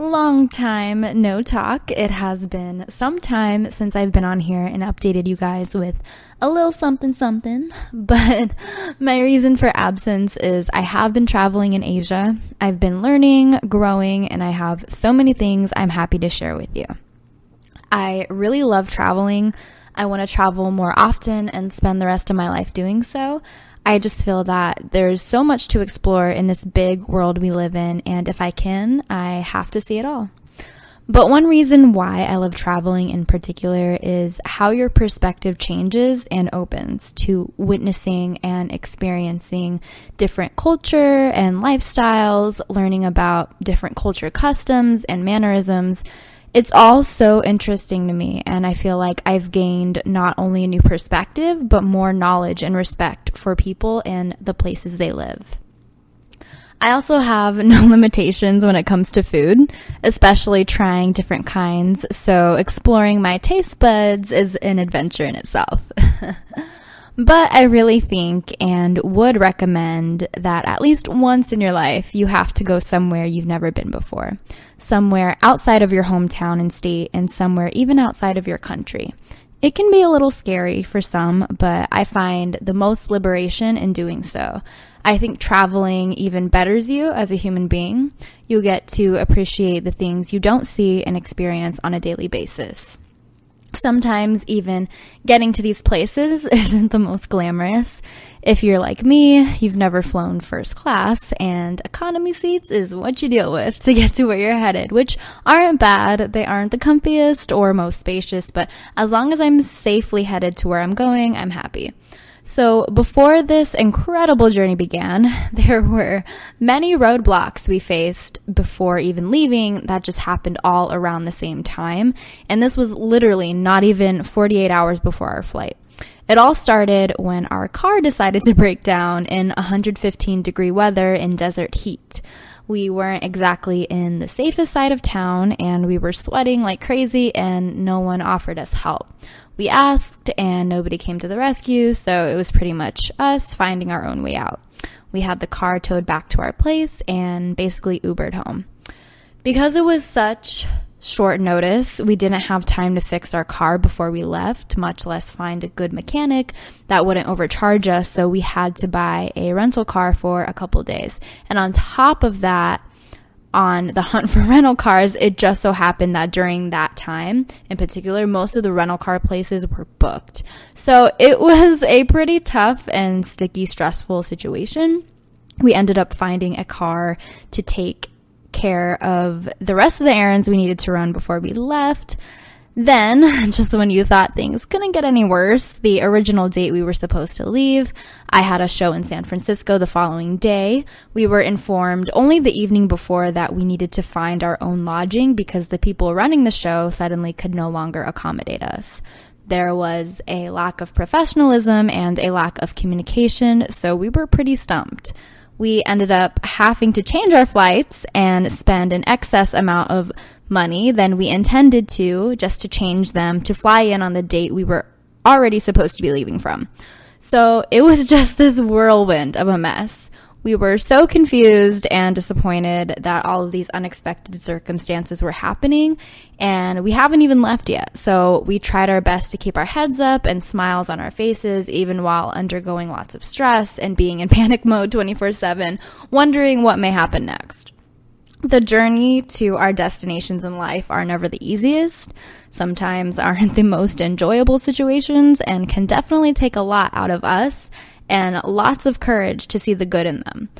long time no talk. It has been some time since I've been on here and updated you guys with a little something something. But my reason for absence is I have been traveling in Asia. I've been learning, growing, and I have so many things I'm happy to share with you. I really love traveling. I want to travel more often and spend the rest of my life doing so. I just feel that there's so much to explore in this big world we live in, and if I can, I have to see it all. But one reason why I love traveling in particular is how your perspective changes and opens to witnessing and experiencing different culture and lifestyles, learning about different culture customs and mannerisms, it's all so interesting to me, and I feel like I've gained not only a new perspective, but more knowledge and respect for people and the places they live. I also have no limitations when it comes to food, especially trying different kinds, so exploring my taste buds is an adventure in itself. But I really think and would recommend that at least once in your life, you have to go somewhere you've never been before. Somewhere outside of your hometown and state, and somewhere even outside of your country. It can be a little scary for some, but I find the most liberation in doing so. I think traveling even betters you as a human being. You get to appreciate the things you don't see and experience on a daily basis sometimes even getting to these places isn't the most glamorous. If you're like me, you've never flown first class, and economy seats is what you deal with to get to where you're headed, which aren't bad. They aren't the comfiest or most spacious, but as long as I'm safely headed to where I'm going, I'm happy. So before this incredible journey began, there were many roadblocks we faced before even leaving that just happened all around the same time. And this was literally not even 48 hours before our flight. It all started when our car decided to break down in 115 degree weather in desert heat. We weren't exactly in the safest side of town and we were sweating like crazy and no one offered us help. We asked and nobody came to the rescue, so it was pretty much us finding our own way out. We had the car towed back to our place and basically Ubered home. Because it was such short notice, we didn't have time to fix our car before we left, much less find a good mechanic that wouldn't overcharge us, so we had to buy a rental car for a couple days. And on top of that, on the hunt for rental cars, it just so happened that during that time in particular, most of the rental car places were booked. So it was a pretty tough and sticky, stressful situation. We ended up finding a car to take care of the rest of the errands we needed to run before we left. Then, just when you thought things couldn't get any worse, the original date we were supposed to leave, I had a show in San Francisco the following day. We were informed only the evening before that we needed to find our own lodging because the people running the show suddenly could no longer accommodate us. There was a lack of professionalism and a lack of communication, so we were pretty stumped we ended up having to change our flights and spend an excess amount of money than we intended to just to change them to fly in on the date we were already supposed to be leaving from. So it was just this whirlwind of a mess. We were so confused and disappointed that all of these unexpected circumstances were happening, and we haven't even left yet. So we tried our best to keep our heads up and smiles on our faces, even while undergoing lots of stress and being in panic mode 24 7, wondering what may happen next. The journey to our destinations in life are never the easiest, sometimes aren't the most enjoyable situations, and can definitely take a lot out of us and lots of courage to see the good in them.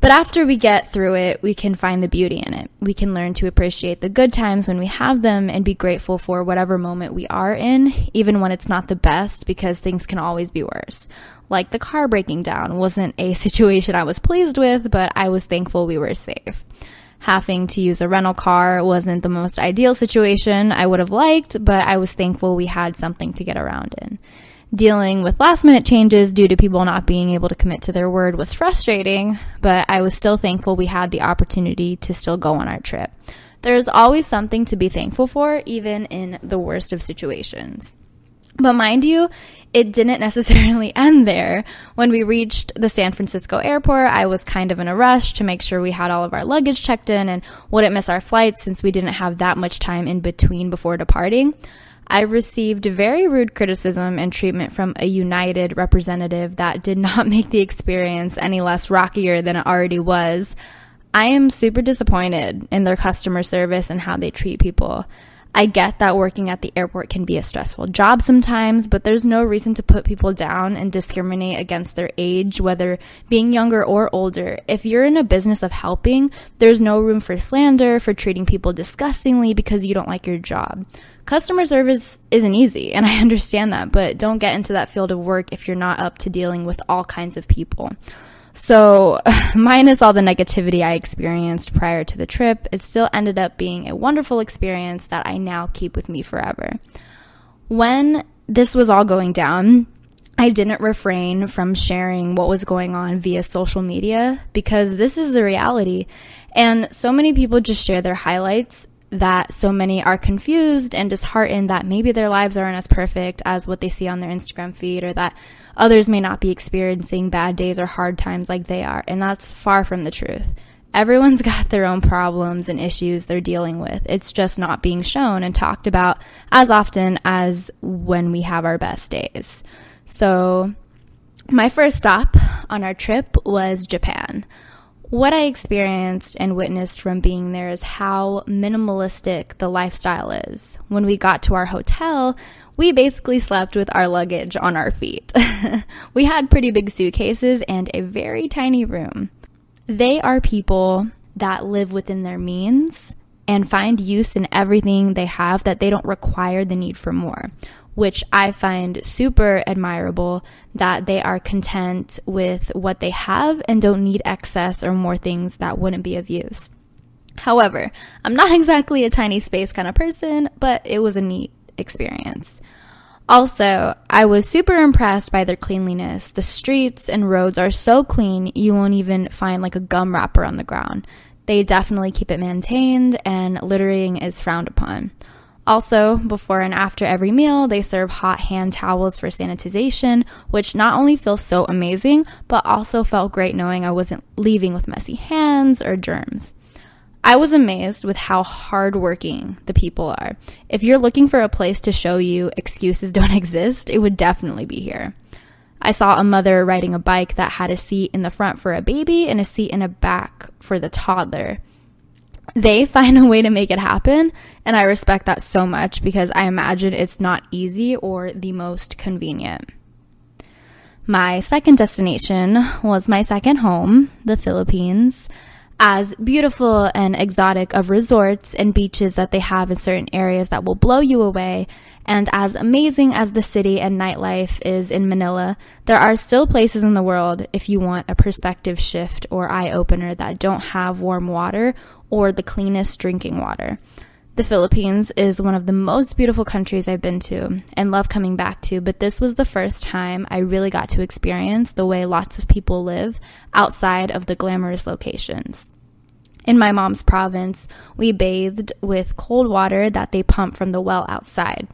But after we get through it, we can find the beauty in it. We can learn to appreciate the good times when we have them and be grateful for whatever moment we are in, even when it's not the best, because things can always be worse. Like the car breaking down wasn't a situation I was pleased with, but I was thankful we were safe. Having to use a rental car wasn't the most ideal situation I would have liked, but I was thankful we had something to get around in. Dealing with last minute changes due to people not being able to commit to their word was frustrating, but I was still thankful we had the opportunity to still go on our trip. There's always something to be thankful for, even in the worst of situations. But mind you, it didn't necessarily end there. When we reached the San Francisco airport, I was kind of in a rush to make sure we had all of our luggage checked in and wouldn't miss our flight since we didn't have that much time in between before departing. I received very rude criticism and treatment from a United representative that did not make the experience any less rockier than it already was. I am super disappointed in their customer service and how they treat people. I get that working at the airport can be a stressful job sometimes, but there's no reason to put people down and discriminate against their age, whether being younger or older. If you're in a business of helping, there's no room for slander, for treating people disgustingly because you don't like your job. Customer service isn't easy, and I understand that, but don't get into that field of work if you're not up to dealing with all kinds of people. So, minus all the negativity I experienced prior to the trip, it still ended up being a wonderful experience that I now keep with me forever. When this was all going down, I didn't refrain from sharing what was going on via social media because this is the reality. And so many people just share their highlights that so many are confused and disheartened that maybe their lives aren't as perfect as what they see on their Instagram feed or that others may not be experiencing bad days or hard times like they are. And that's far from the truth. Everyone's got their own problems and issues they're dealing with. It's just not being shown and talked about as often as when we have our best days. So, my first stop on our trip was Japan. What I experienced and witnessed from being there is how minimalistic the lifestyle is. When we got to our hotel, we basically slept with our luggage on our feet. we had pretty big suitcases and a very tiny room. They are people that live within their means and find use in everything they have that they don't require the need for more which I find super admirable that they are content with what they have and don't need excess or more things that wouldn't be of use. However, I'm not exactly a tiny space kind of person, but it was a neat experience. Also, I was super impressed by their cleanliness. The streets and roads are so clean, you won't even find like a gum wrapper on the ground. They definitely keep it maintained, and littering is frowned upon. Also, before and after every meal, they serve hot hand towels for sanitization, which not only feels so amazing, but also felt great knowing I wasn't leaving with messy hands or germs. I was amazed with how hardworking the people are. If you're looking for a place to show you excuses don't exist, it would definitely be here. I saw a mother riding a bike that had a seat in the front for a baby and a seat in the back for the toddler they find a way to make it happen. And I respect that so much because I imagine it's not easy or the most convenient. My second destination was my second home, the Philippines. As beautiful and exotic of resorts and beaches that they have in certain areas that will blow you away, and as amazing as the city and nightlife is in Manila, there are still places in the world if you want a perspective shift or eye opener that don't have warm water or the cleanest drinking water. The Philippines is one of the most beautiful countries I've been to and love coming back to, but this was the first time I really got to experience the way lots of people live outside of the glamorous locations. In my mom's province, we bathed with cold water that they pump from the well outside.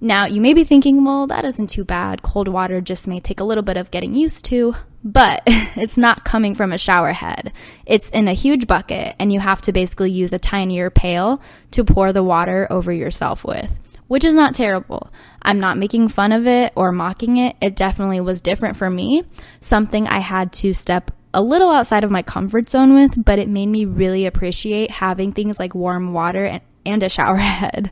Now, you may be thinking, well, that isn't too bad. Cold water just may take a little bit of getting used to, but it's not coming from a shower head. It's in a huge bucket, and you have to basically use a tinier pail to pour the water over yourself with, which is not terrible. I'm not making fun of it or mocking it. It definitely was different for me, something I had to step a little outside of my comfort zone with, but it made me really appreciate having things like warm water and, and a shower head.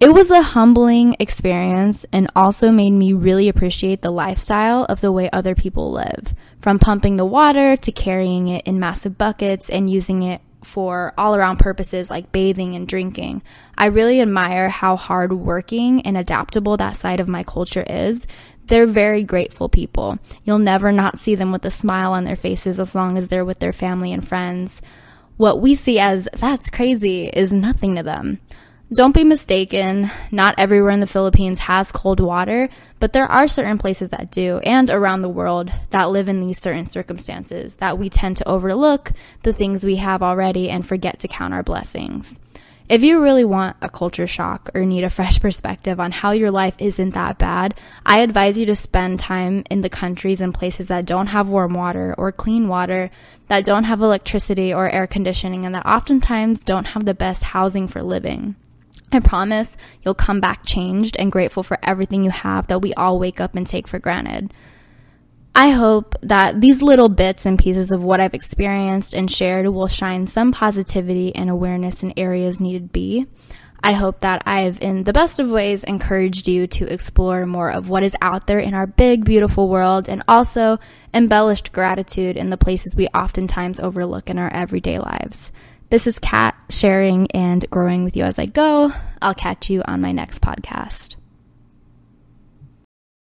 It was a humbling experience and also made me really appreciate the lifestyle of the way other people live. From pumping the water to carrying it in massive buckets and using it for all around purposes like bathing and drinking. I really admire how hardworking and adaptable that side of my culture is. They're very grateful people. You'll never not see them with a smile on their faces as long as they're with their family and friends. What we see as that's crazy is nothing to them. Don't be mistaken, not everywhere in the Philippines has cold water, but there are certain places that do, and around the world that live in these certain circumstances that we tend to overlook the things we have already and forget to count our blessings. If you really want a culture shock or need a fresh perspective on how your life isn't that bad, I advise you to spend time in the countries and places that don't have warm water or clean water, that don't have electricity or air conditioning, and that oftentimes don't have the best housing for living. I promise you'll come back changed and grateful for everything you have that we all wake up and take for granted. I hope that these little bits and pieces of what I've experienced and shared will shine some positivity and awareness in areas needed be. I hope that I've, in the best of ways, encouraged you to explore more of what is out there in our big, beautiful world and also embellished gratitude in the places we oftentimes overlook in our everyday lives. This is Kat sharing and growing with you as I go. I'll catch you on my next podcast.